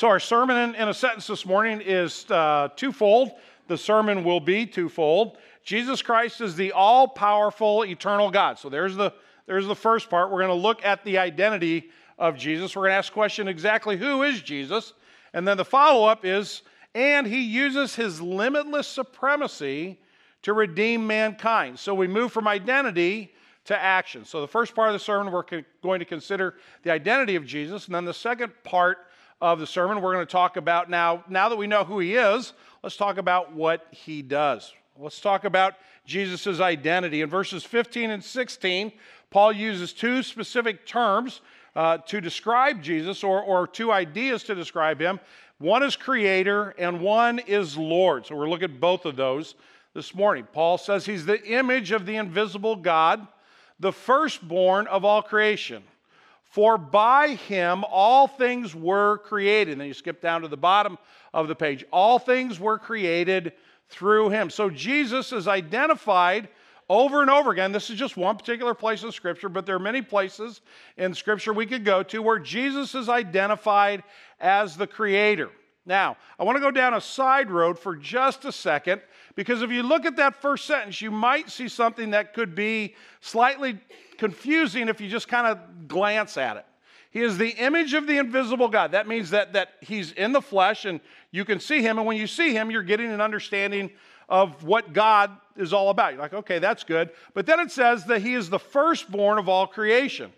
So, our sermon in, in a sentence this morning is uh, twofold. The sermon will be twofold. Jesus Christ is the all powerful, eternal God. So, there's the, there's the first part. We're going to look at the identity of Jesus. We're going to ask the question exactly who is Jesus? And then the follow up is, and he uses his limitless supremacy to redeem mankind. So, we move from identity to action. So, the first part of the sermon, we're going to consider the identity of Jesus. And then the second part, of the sermon, we're going to talk about now, now that we know who he is, let's talk about what he does. Let's talk about Jesus' identity. In verses 15 and 16, Paul uses two specific terms uh, to describe Jesus, or, or two ideas to describe him. One is creator, and one is Lord. So we're looking at both of those this morning. Paul says he's the image of the invisible God, the firstborn of all creation. For by him all things were created. And then you skip down to the bottom of the page. All things were created through him. So Jesus is identified over and over again. This is just one particular place in Scripture, but there are many places in Scripture we could go to where Jesus is identified as the Creator. Now, I want to go down a side road for just a second because if you look at that first sentence, you might see something that could be slightly confusing if you just kind of glance at it. He is the image of the invisible God. That means that, that he's in the flesh and you can see him. And when you see him, you're getting an understanding of what God is all about. You're like, okay, that's good. But then it says that he is the firstborn of all creation.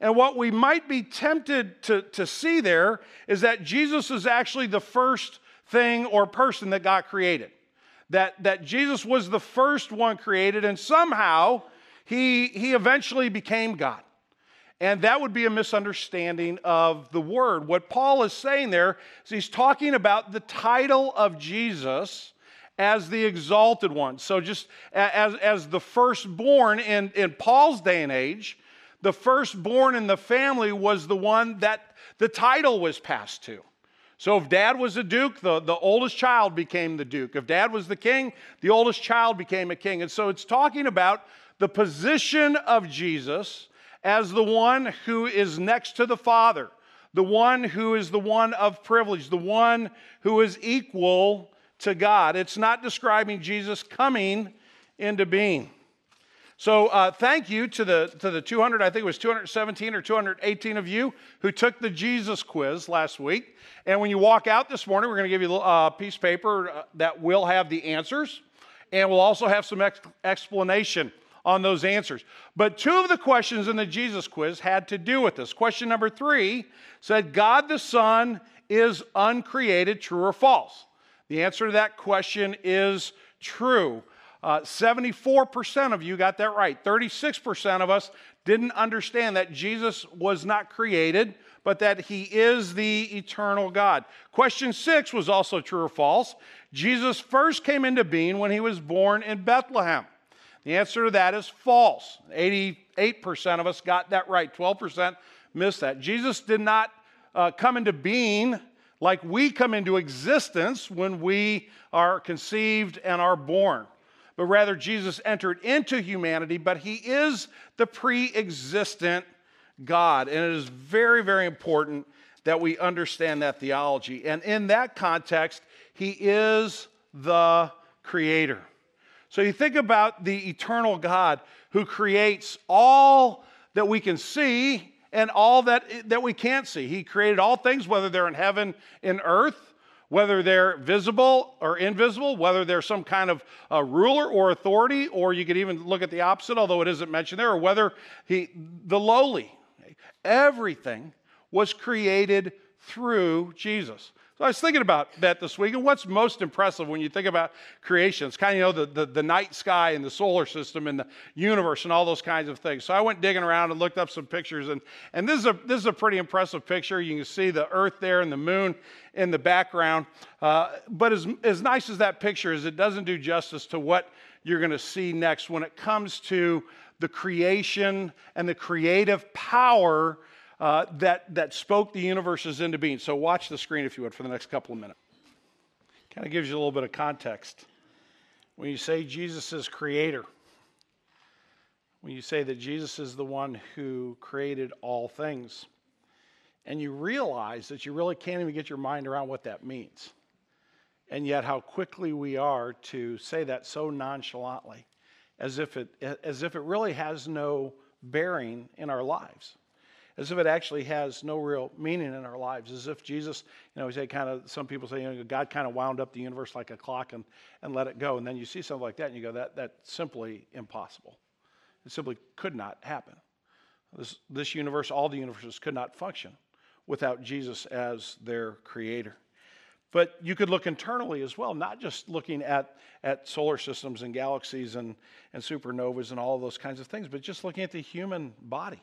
And what we might be tempted to, to see there is that Jesus is actually the first thing or person that God created. That, that Jesus was the first one created, and somehow he, he eventually became God. And that would be a misunderstanding of the word. What Paul is saying there is he's talking about the title of Jesus as the exalted one. So, just as, as the firstborn in, in Paul's day and age, the firstborn in the family was the one that the title was passed to. So, if dad was a duke, the, the oldest child became the duke. If dad was the king, the oldest child became a king. And so, it's talking about the position of Jesus as the one who is next to the Father, the one who is the one of privilege, the one who is equal to God. It's not describing Jesus coming into being. So, uh, thank you to the, to the 200, I think it was 217 or 218 of you who took the Jesus quiz last week. And when you walk out this morning, we're going to give you a piece of paper uh, that will have the answers, and we'll also have some ex- explanation on those answers. But two of the questions in the Jesus quiz had to do with this. Question number three said, God the Son is uncreated, true or false? The answer to that question is true. Uh, 74% of you got that right. 36% of us didn't understand that Jesus was not created, but that he is the eternal God. Question six was also true or false. Jesus first came into being when he was born in Bethlehem. The answer to that is false. 88% of us got that right, 12% missed that. Jesus did not uh, come into being like we come into existence when we are conceived and are born, but rather Jesus entered into humanity, but he is the pre existent God. And it is very, very important that we understand that theology. And in that context, he is the creator. So you think about the eternal God who creates all that we can see and all that, that we can't see. He created all things, whether they're in heaven and earth, whether they're visible or invisible, whether they're some kind of uh, ruler or authority, or you could even look at the opposite, although it isn't mentioned there, or whether he, the lowly. Everything was created through Jesus. So I was thinking about that this week, and what's most impressive when you think about creation? It's kind of, you know, the, the, the, night sky and the solar system and the universe and all those kinds of things. So I went digging around and looked up some pictures, and, and this, is a, this is a pretty impressive picture. You can see the earth there and the moon in the background. Uh, but as, as nice as that picture is, it doesn't do justice to what you're going to see next when it comes to the creation and the creative power uh, that, that spoke the universes into being. So watch the screen, if you would, for the next couple of minutes. Kind of gives you a little bit of context. When you say Jesus is creator, when you say that Jesus is the one who created all things, and you realize that you really can't even get your mind around what that means. And yet, how quickly we are to say that so nonchalantly, as if it, as if it really has no bearing in our lives, as if it actually has no real meaning in our lives, as if Jesus, you know, we say kind of, some people say, you know, God kind of wound up the universe like a clock and, and let it go. And then you see something like that and you go, that, that's simply impossible. It simply could not happen. This, this universe, all the universes could not function without Jesus as their creator. But you could look internally as well, not just looking at, at solar systems and galaxies and, and supernovas and all those kinds of things, but just looking at the human body,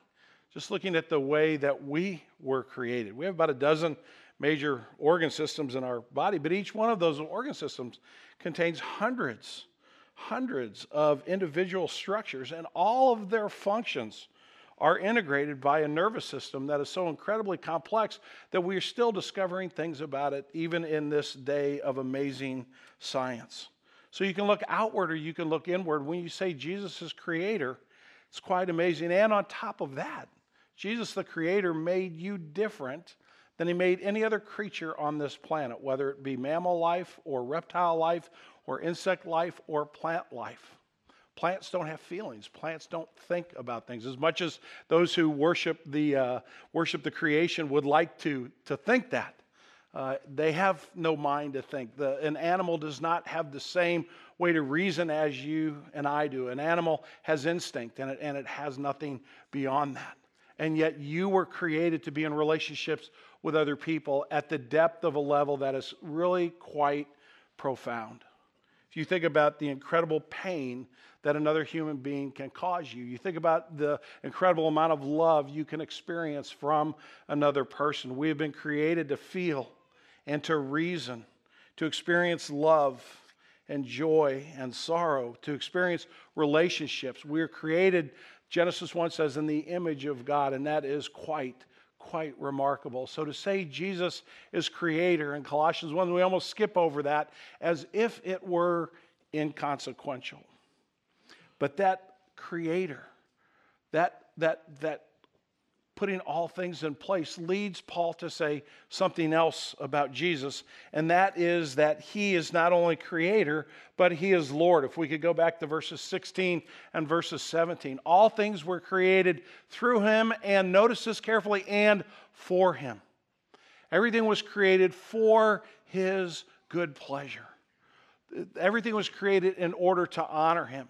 just looking at the way that we were created. We have about a dozen major organ systems in our body, but each one of those organ systems contains hundreds, hundreds of individual structures, and all of their functions are integrated by a nervous system that is so incredibly complex that we are still discovering things about it, even in this day of amazing science. So you can look outward or you can look inward. When you say Jesus is creator, it's quite amazing. And on top of that, Jesus, the creator, made you different than he made any other creature on this planet, whether it be mammal life or reptile life or insect life or plant life. Plants don't have feelings. Plants don't think about things as much as those who worship the uh, worship the creation would like to to think that. Uh, they have no mind to think. The, an animal does not have the same way to reason as you and I do. An animal has instinct and it, and it has nothing beyond that. And yet you were created to be in relationships with other people at the depth of a level that is really quite profound. If you think about the incredible pain that another human being can cause you. You think about the incredible amount of love you can experience from another person. We have been created to feel and to reason, to experience love and joy and sorrow, to experience relationships. We are created, Genesis 1 says, in the image of God, and that is quite quite remarkable. So to say Jesus is creator in Colossians 1, we almost skip over that as if it were inconsequential. But that creator, that, that, that putting all things in place leads Paul to say something else about Jesus, and that is that he is not only creator, but he is Lord. If we could go back to verses 16 and verses 17, all things were created through him, and notice this carefully, and for him. Everything was created for his good pleasure. Everything was created in order to honor him.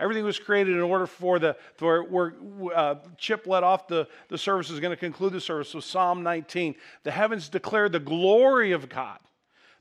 Everything was created in order for the, for where uh, Chip let off the, the service is going to conclude the service with Psalm 19. The heavens declare the glory of God.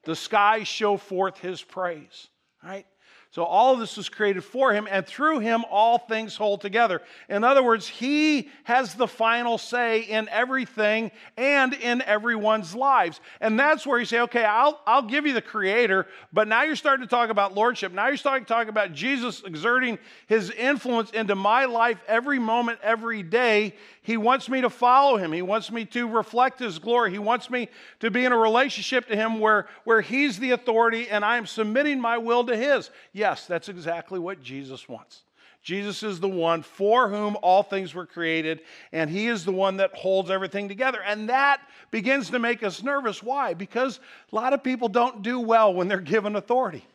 The skies show forth his praise. Right? So all of this was created for him, and through him all things hold together. In other words, he has the final say in everything and in everyone's lives. And that's where you say, okay, I'll, I'll give you the creator, but now you're starting to talk about lordship. Now you're starting to talk about Jesus exerting his influence into my life every moment, every day. He wants me to follow him. He wants me to reflect his glory. He wants me to be in a relationship to him where, where he's the authority and I am submitting my will to his. Yes, that's exactly what Jesus wants. Jesus is the one for whom all things were created, and he is the one that holds everything together. And that begins to make us nervous. Why? Because a lot of people don't do well when they're given authority.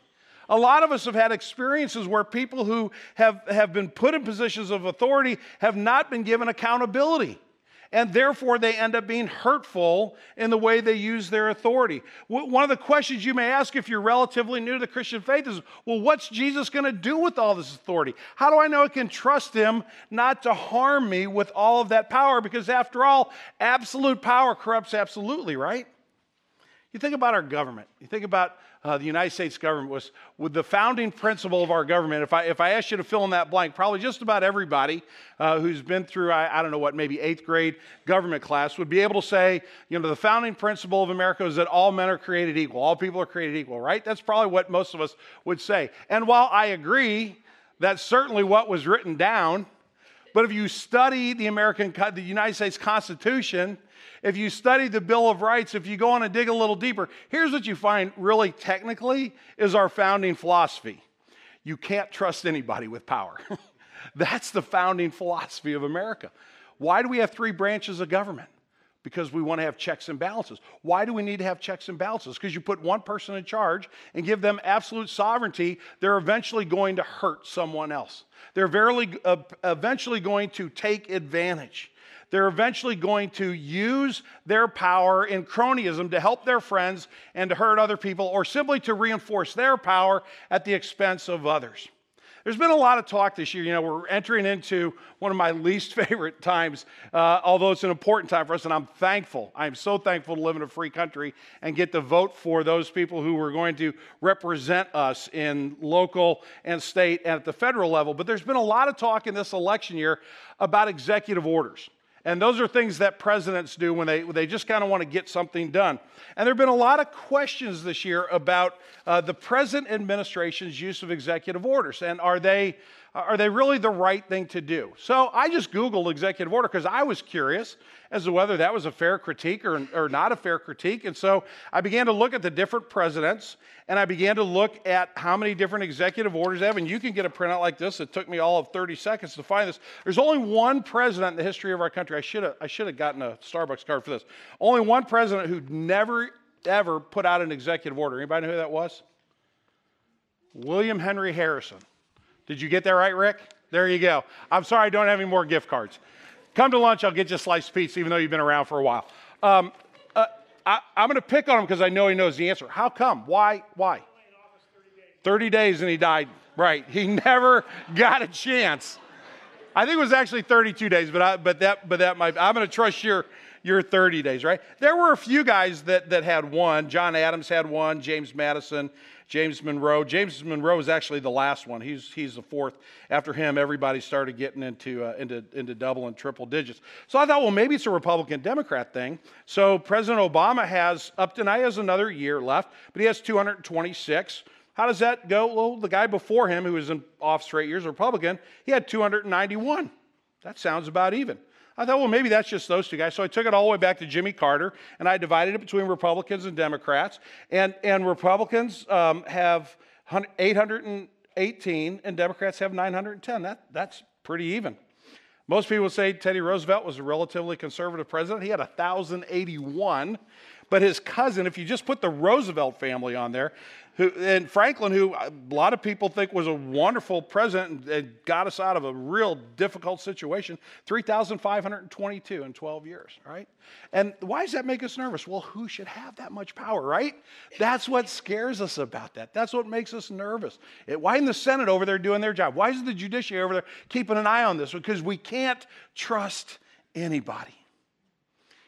A lot of us have had experiences where people who have, have been put in positions of authority have not been given accountability. And therefore, they end up being hurtful in the way they use their authority. One of the questions you may ask if you're relatively new to the Christian faith is well, what's Jesus going to do with all this authority? How do I know I can trust him not to harm me with all of that power? Because after all, absolute power corrupts absolutely, right? You think about our government. You think about uh, the United States government was with the founding principle of our government. If I, if I asked you to fill in that blank, probably just about everybody uh, who's been through, I, I, don't know what, maybe eighth grade government class would be able to say, you know, the founding principle of America is that all men are created equal, all people are created equal, right? That's probably what most of us would say. And while I agree, that's certainly what was written down. But if you study the American, the United States Constitution, if you study the Bill of Rights, if you go on and dig a little deeper, here's what you find really technically is our founding philosophy. You can't trust anybody with power. That's the founding philosophy of America. Why do we have three branches of government? because we want to have checks and balances. Why do we need to have checks and balances? Because you put one person in charge and give them absolute sovereignty, they're eventually going to hurt someone else. They're very, uh, eventually going to take advantage. They're eventually going to use their power in cronyism to help their friends and to hurt other people, or simply to reinforce their power at the expense of others. There's been a lot of talk this year. You know, we're entering into one of my least favorite times, uh, although it's an important time for us, and I'm thankful. I'm so thankful to live in a free country and get to vote for those people who are going to represent us in local and state and at the federal level. But there's been a lot of talk in this election year about executive orders. And those are things that presidents do when they, when they just kind of want to get something done. And there have been a lot of questions this year about uh, the present administration's use of executive orders. And are they, are they really the right thing to do? So I just Googled executive order because I was curious as to whether that was a fair critique or, or not a fair critique. And so I began to look at the different presidents and I began to look at how many different executive orders they have. And you can get a printout like this. It took me all of 30 seconds to find this. There's only one president in the history of our country. I should have, I should have gotten a Starbucks card for this. Only one president who never, ever put out an executive order. Anybody know who that was? William Henry Harrison. Did you get that right, Rick? There you go. I'm sorry I don't have any more gift cards. Come to lunch, I'll get you a sliced pizza, even though you've been around for a while. Um, uh, I, am going to pick on him because I know he knows the answer. How come? Why? Why? 30 days and he died. Right. He never got a chance. I think it was actually 32 days, but I, but that but that might. I'm going to trust your your 30 days, right? There were a few guys that that had one. John Adams had one. James Madison James Monroe. James Monroe is actually the last one. He's, he's the fourth. After him, everybody started getting into, uh, into, into double and triple digits. So I thought, well, maybe it's a Republican Democrat thing. So President Obama has, up to now, he has another year left, but he has 226. How does that go? Well, the guy before him, who was in office for eight years, Republican, he had 291. That sounds about even. I thought, well, maybe that's just those two guys. So I took it all the way back to Jimmy Carter, and I divided it between Republicans and Democrats. And, and Republicans um, have 818, and Democrats have 910. That, that's pretty even. Most people say Teddy Roosevelt was a relatively conservative president. He had 1,081. But his cousin, if you just put the Roosevelt family on there, who, and Franklin, who a lot of people think was a wonderful president and got us out of a real difficult situation, 3,522 in 12 years, right? And why does that make us nervous? Well, who should have that much power, right? That's what scares us about that. That's what makes us nervous. It, why isn't the Senate over there doing their job? Why isn't the judiciary over there keeping an eye on this? Because we can't trust anybody.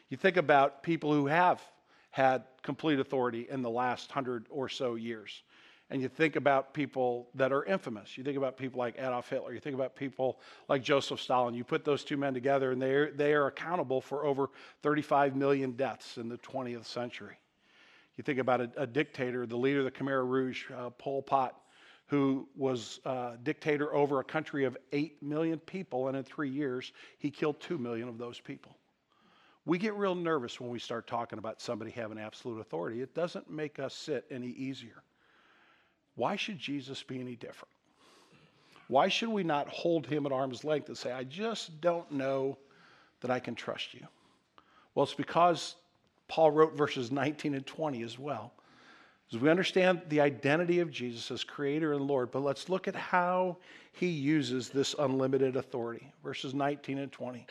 You think about people who have had complete authority in the last hundred or so years. And you think about people that are infamous. You think about people like Adolf Hitler. You think about people like Joseph Stalin. You put those two men together, and they they are accountable for over 35 million deaths in the 20th century. You think about a, a dictator, the leader of the Khmer Rouge, uh, Pol Pot, who was uh, dictator over a country of 8 million people, and in three years, he killed 2 million of those people. We get real nervous when we start talking about somebody having absolute authority. It doesn't make us sit any easier. Why should Jesus be any different? Why should we not hold him at arm's length and say, I just don't know that I can trust you? Well, it's because Paul wrote verses 19 and 20 as well. As we understand the identity of Jesus as creator and Lord, but let's look at how he uses this unlimited authority. Verses 19 and 20.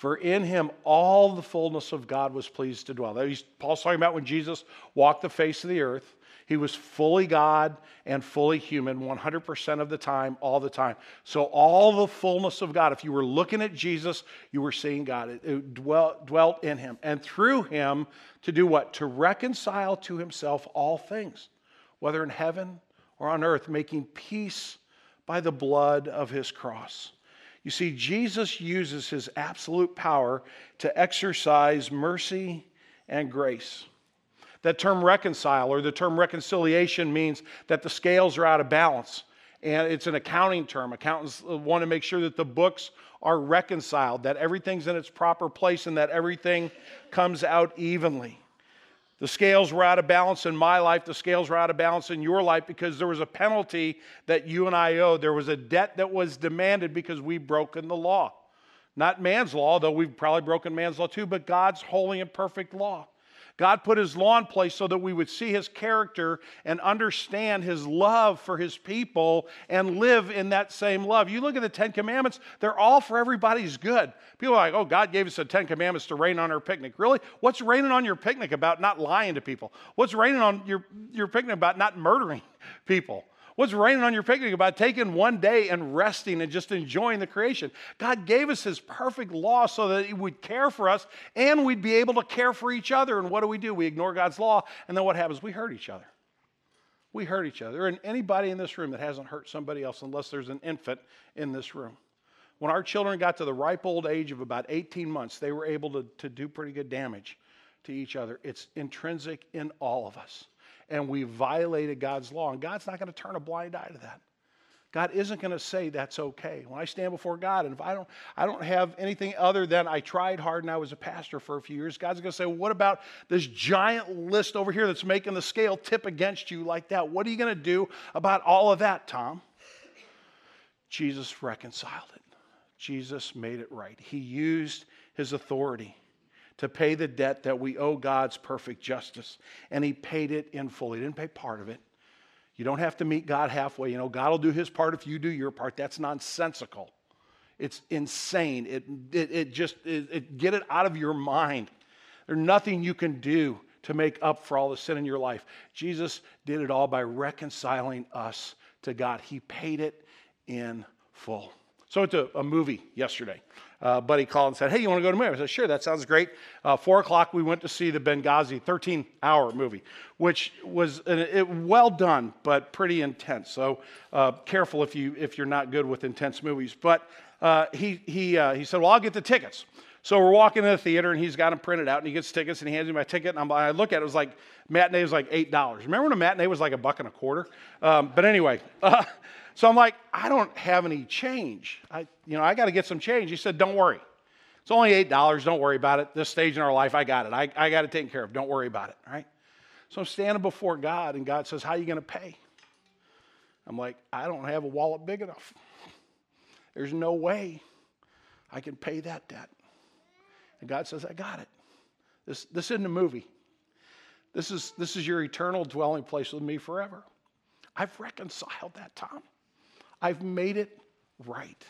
For in him all the fullness of God was pleased to dwell. He's, Paul's talking about when Jesus walked the face of the earth. He was fully God and fully human 100% of the time, all the time. So, all the fullness of God, if you were looking at Jesus, you were seeing God. It, it dwelt, dwelt in him. And through him, to do what? To reconcile to himself all things, whether in heaven or on earth, making peace by the blood of his cross. You see, Jesus uses his absolute power to exercise mercy and grace. That term reconcile or the term reconciliation means that the scales are out of balance. And it's an accounting term. Accountants want to make sure that the books are reconciled, that everything's in its proper place, and that everything comes out evenly. The scales were out of balance in my life. The scales were out of balance in your life because there was a penalty that you and I owed. There was a debt that was demanded because we've broken the law. Not man's law, though we've probably broken man's law too, but God's holy and perfect law. God put his law in place so that we would see his character and understand his love for his people and live in that same love. You look at the Ten Commandments, they're all for everybody's good. People are like, oh, God gave us the Ten Commandments to rain on our picnic. Really? What's raining on your picnic about not lying to people? What's raining on your, your picnic about not murdering people? What's raining on your picnic about taking one day and resting and just enjoying the creation? God gave us His perfect law so that He would care for us and we'd be able to care for each other. And what do we do? We ignore God's law, and then what happens? We hurt each other. We hurt each other. And anybody in this room that hasn't hurt somebody else, unless there's an infant in this room. When our children got to the ripe old age of about 18 months, they were able to, to do pretty good damage to each other. It's intrinsic in all of us and we violated God's law. And God's not going to turn a blind eye to that. God isn't going to say that's okay. When I stand before God, and if I don't, I don't have anything other than I tried hard and I was a pastor for a few years, God's going to say, well, what about this giant list over here that's making the scale tip against you like that? What are you going to do about all of that, Tom? Jesus reconciled it. Jesus made it right. He used his authority to pay the debt that we owe God's perfect justice. And he paid it in full. He didn't pay part of it. You don't have to meet God halfway. You know, God will do his part if you do your part. That's nonsensical. It's insane. It, it, it just, it, it, get it out of your mind. There's nothing you can do to make up for all the sin in your life. Jesus did it all by reconciling us to God. He paid it in full. So it's a, a movie yesterday uh, buddy called and said, Hey, you want to go to a movie? I said, Sure, that sounds great. Uh, four o'clock, we went to see the Benghazi 13 hour movie, which was an, it, well done, but pretty intense. So uh, careful if, you, if you're not good with intense movies. But uh, he, he, uh, he said, Well, I'll get the tickets. So we're walking in the theater and he's got them printed out and he gets tickets and he hands me my ticket and I'm, i look at it, it was like matinee was like eight dollars. Remember when a matinee was like a buck and a quarter? Um, but anyway, uh, so I'm like, I don't have any change. I, you know, I got to get some change. He said, Don't worry. It's only $8. Don't worry about it. This stage in our life, I got it. I, I got it taken care of. Don't worry about it. Right? So I'm standing before God, and God says, How are you going to pay? I'm like, I don't have a wallet big enough. There's no way I can pay that debt. And God says, I got it. This, this isn't a movie. This is, this is your eternal dwelling place with me forever. I've reconciled that, Tom. I've made it right.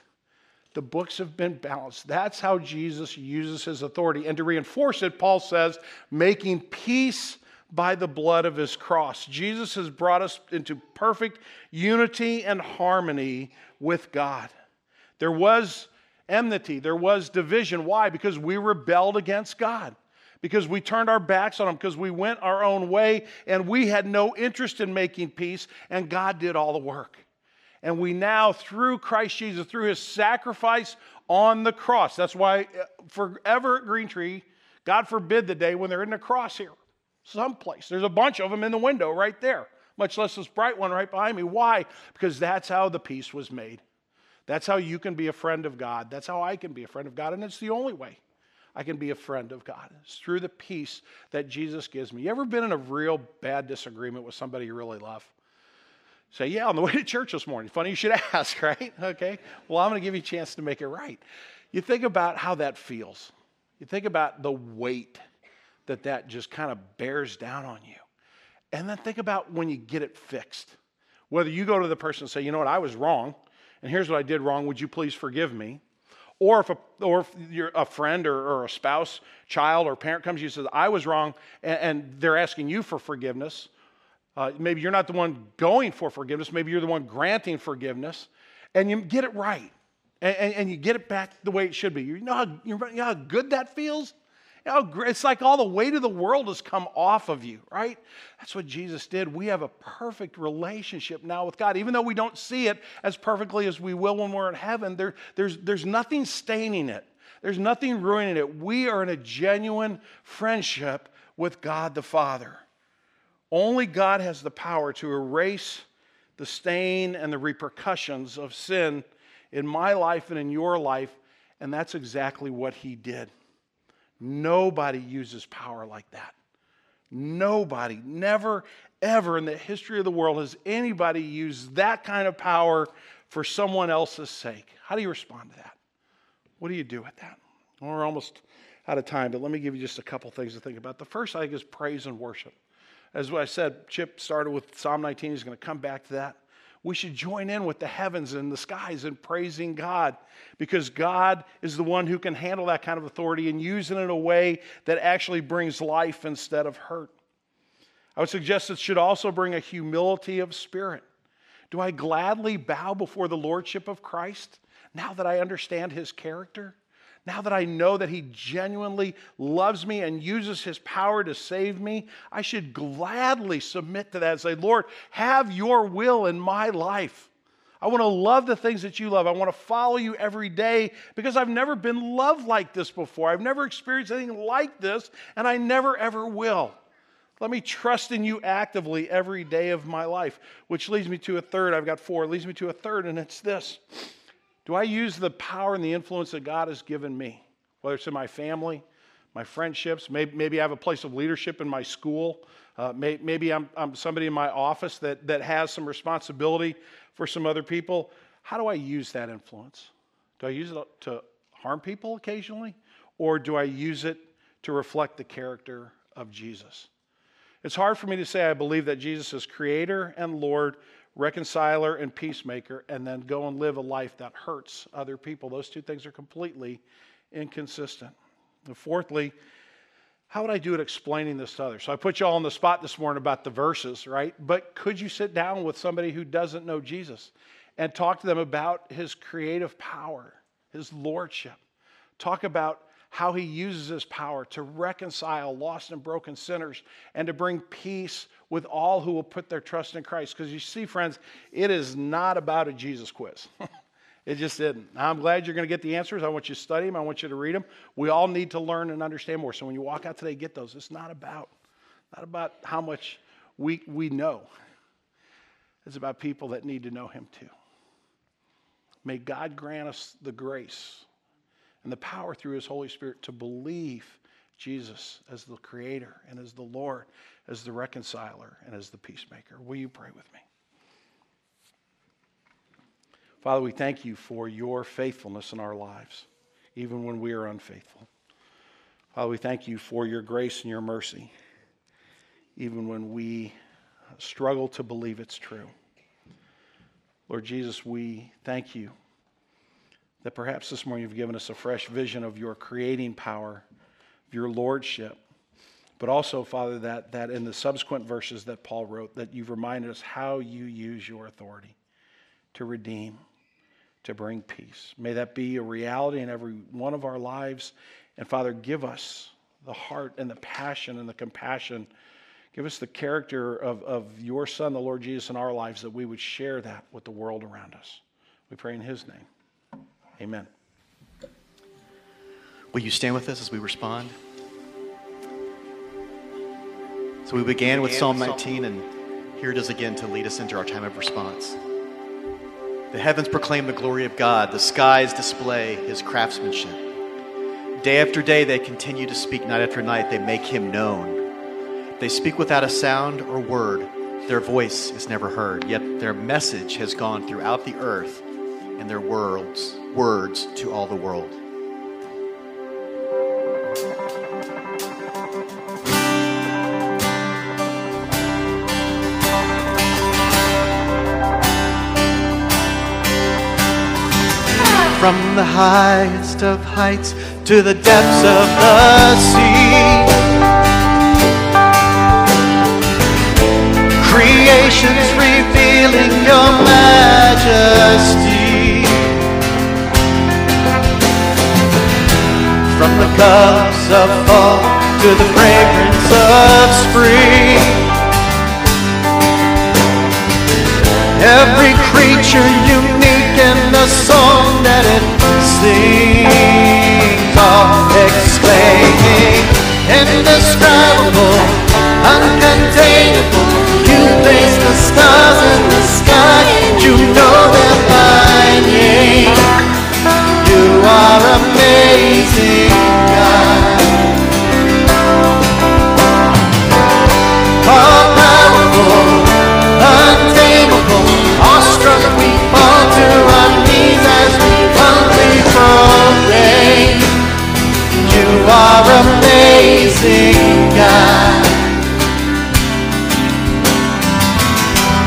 The books have been balanced. That's how Jesus uses his authority. And to reinforce it, Paul says, making peace by the blood of his cross. Jesus has brought us into perfect unity and harmony with God. There was enmity, there was division. Why? Because we rebelled against God because we turned our backs on him, because we went our own way and we had no interest in making peace, and God did all the work. And we now, through Christ Jesus, through his sacrifice on the cross, that's why uh, forever at Green Tree, God forbid the day when they're in the cross here, someplace. There's a bunch of them in the window right there, much less this bright one right behind me. Why? Because that's how the peace was made. That's how you can be a friend of God. That's how I can be a friend of God, and it's the only way. I can be a friend of God. It's through the peace that Jesus gives me. You ever been in a real bad disagreement with somebody you really love? Say, yeah, on the way to church this morning. Funny you should ask, right? Okay. Well, I'm going to give you a chance to make it right. You think about how that feels. You think about the weight that that just kind of bears down on you. And then think about when you get it fixed. Whether you go to the person and say, you know what, I was wrong, and here's what I did wrong, would you please forgive me? Or if a, or if you're a friend or, or, a spouse, child, or parent comes to you and says, I was wrong, and, and they're asking you for forgiveness, uh, maybe you're not the one going for forgiveness, maybe you're the one granting forgiveness, and you get it right, and, and, and you get it back the way it should be. You know how, you know how good that feels? It's like all the weight of the world has come off of you, right? That's what Jesus did. We have a perfect relationship now with God. Even though we don't see it as perfectly as we will when we're in heaven, there, there's, there's nothing staining it, there's nothing ruining it. We are in a genuine friendship with God the Father. Only God has the power to erase the stain and the repercussions of sin in my life and in your life, and that's exactly what He did. Nobody uses power like that. Nobody, never, ever in the history of the world has anybody used that kind of power for someone else's sake. How do you respond to that? What do you do with that? Well, we're almost out of time, but let me give you just a couple things to think about. The first, I think, is praise and worship. As I said, Chip started with Psalm 19. He's going to come back to that. We should join in with the heavens and the skies in praising God because God is the one who can handle that kind of authority and use it in a way that actually brings life instead of hurt. I would suggest it should also bring a humility of spirit. Do I gladly bow before the lordship of Christ now that I understand his character? Now that I know that He genuinely loves me and uses His power to save me, I should gladly submit to that and say, Lord, have your will in my life. I want to love the things that you love. I want to follow you every day because I've never been loved like this before. I've never experienced anything like this, and I never ever will. Let me trust in you actively every day of my life, which leads me to a third. I've got four. It leads me to a third, and it's this do I use the power and the influence that God has given me, whether it's in my family, my friendships, maybe, maybe I have a place of leadership in my school, uh, may, maybe I'm, I'm somebody in my office that, that has some responsibility for some other people. How do I use that influence? Do I use it to harm people occasionally? Or do I use it to reflect the character of Jesus? It's hard for me to say I believe that Jesus is creator and Lord reconciler and peacemaker, and then go and live a life that hurts other people. Those two things are completely inconsistent. And fourthly, how would I do it explaining this to others? So I put you all on the spot this morning about the verses, right? But could you sit down with somebody who doesn't know Jesus and talk to them about his creative power, his lordship? Talk about how he uses his power to reconcile lost and broken sinners and to bring peace with all who will put their trust in Christ. Because you see, friends, it is not about a Jesus quiz. it just isn't. I'm glad you're going to get the answers. I want you to study them. I want you to read them. We all need to learn and understand more. So when you walk out today, get those. It's not about, not about how much we, we know. It's about people that need to know him too. May God grant us the grace and the power through his Holy Spirit to believe Jesus as the creator and as the Lord, as the reconciler and as the peacemaker. Will you pray with me? Father, we thank you for your faithfulness in our lives, even when we are unfaithful. Father, we thank you for your grace and your mercy, even when we struggle to believe it's true. Lord Jesus, we thank you that perhaps this morning you've given us a fresh vision of your creating power your lordship. But also, Father, that, that in the subsequent verses that Paul wrote, that you've reminded us how you use your authority to redeem, to bring peace. May that be a reality in every one of our lives. And Father, give us the heart and the passion and the compassion. Give us the character of, of your Son, the Lord Jesus, in our lives that we would share that with the world around us. We pray in His name. Amen. Will you stand with us as we respond? So we began with Psalm 19, and here it is again to lead us into our time of response. The heavens proclaim the glory of God, the skies display his craftsmanship. Day after day, they continue to speak, night after night, they make him known. They speak without a sound or word, their voice is never heard, yet their message has gone throughout the earth, and their words, words to all the world. From the highest of heights to the depths of the sea. Creation's revealing your majesty. From the cups of fall to the fragrance of spring. Every creature in the song that it sings, all exclaiming, indescribable, amazing God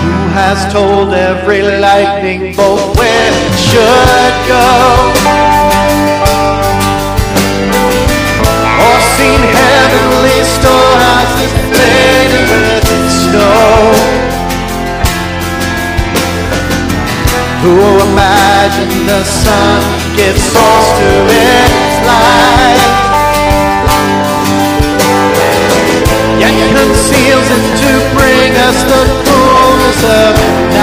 who has told every lightning bolt where it should go, or seen heavenly storehouses laid in melted snow. Who imagined the sun gives source to its light? Conceals it to bring us the fullness of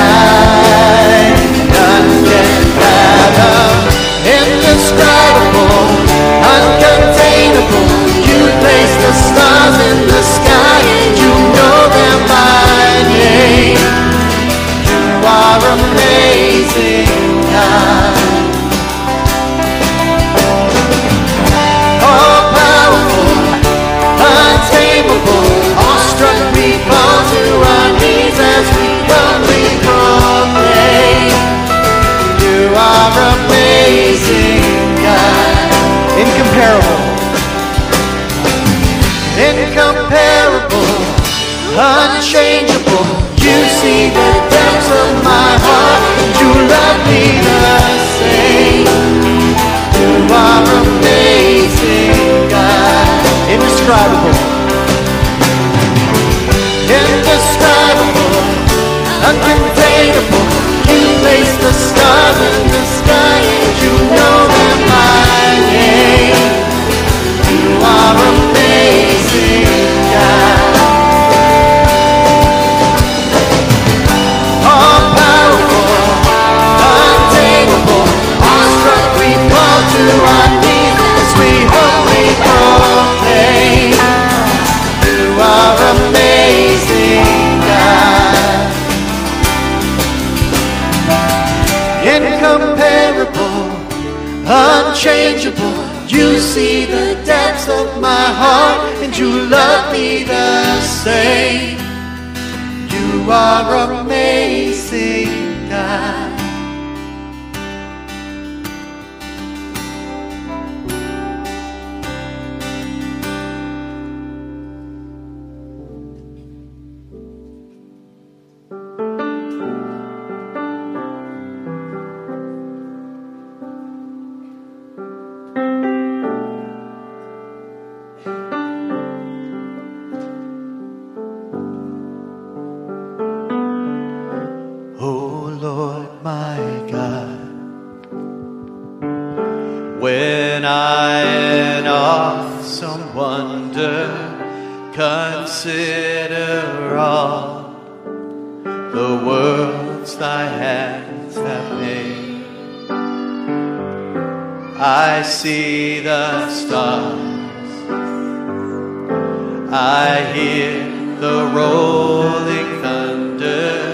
consider all the worlds thy hands have made, I see the stars, I hear the rolling thunder.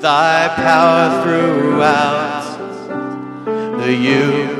Thy power throughout the universe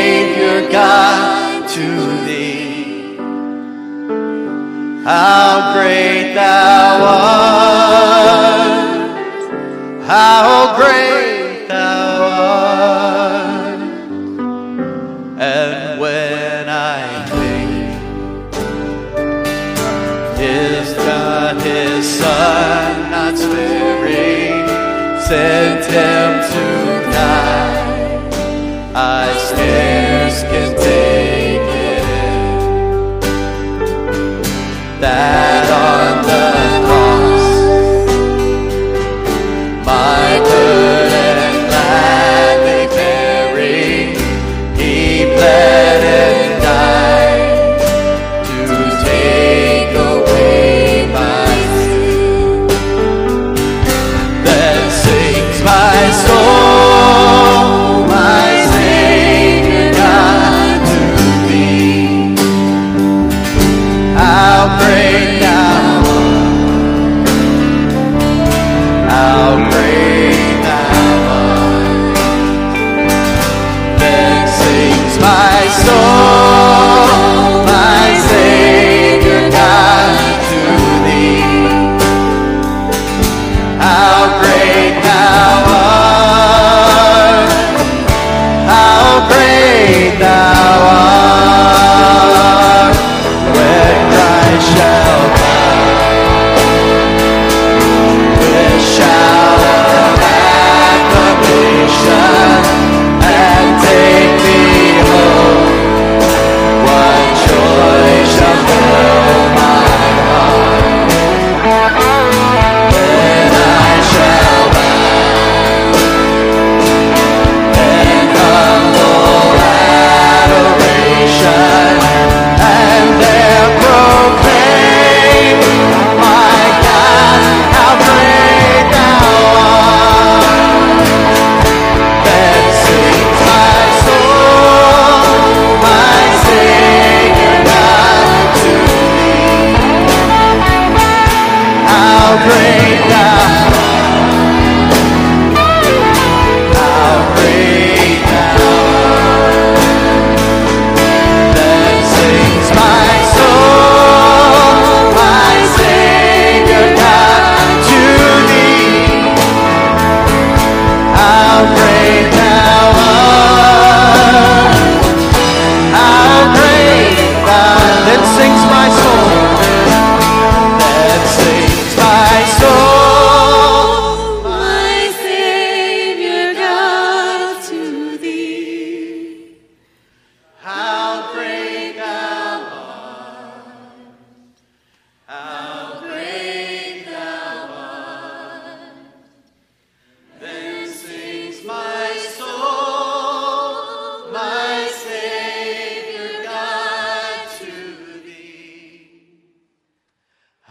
How great thou art, how great thou art. And when I think his God, his Son, not sparing, sent him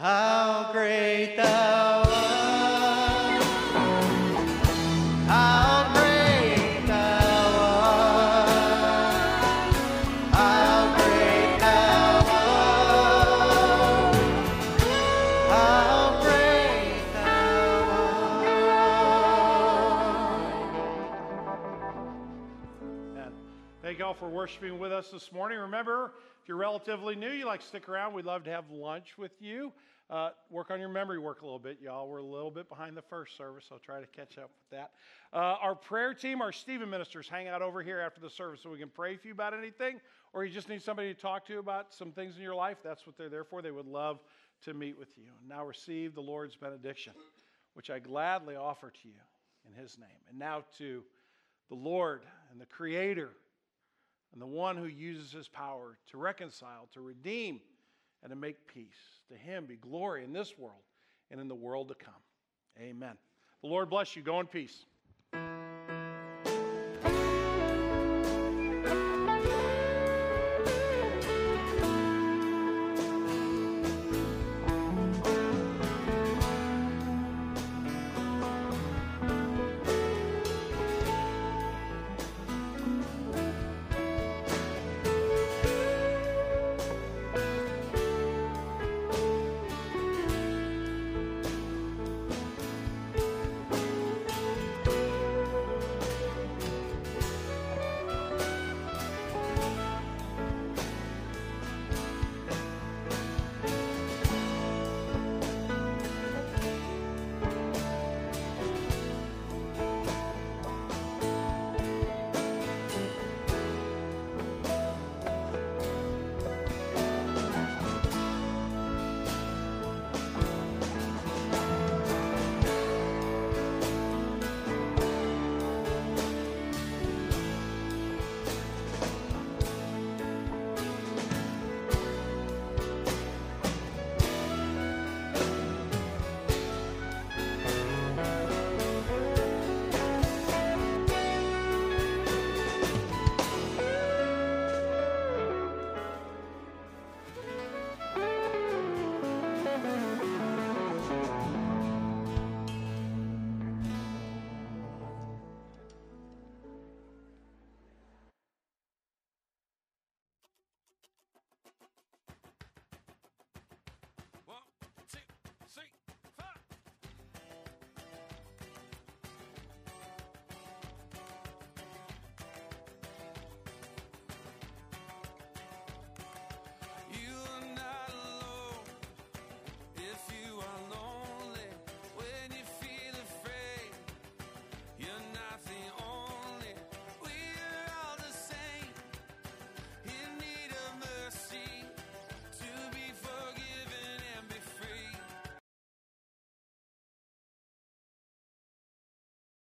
How great thou art. How great thou art. How great thou art. How great thou art. And thank you all for worshiping with us this morning. Remember, you're relatively new, you like stick around. We'd love to have lunch with you. Uh, work on your memory work a little bit, y'all. We're a little bit behind the first service, so try to catch up with that. Uh, our prayer team, our Stephen ministers, hang out over here after the service so we can pray for you about anything, or you just need somebody to talk to about some things in your life. That's what they're there for. They would love to meet with you. And now receive the Lord's benediction, which I gladly offer to you in His name. And now to the Lord and the Creator and the one who uses his power to reconcile, to redeem, and to make peace. To him be glory in this world and in the world to come. Amen. The Lord bless you. Go in peace.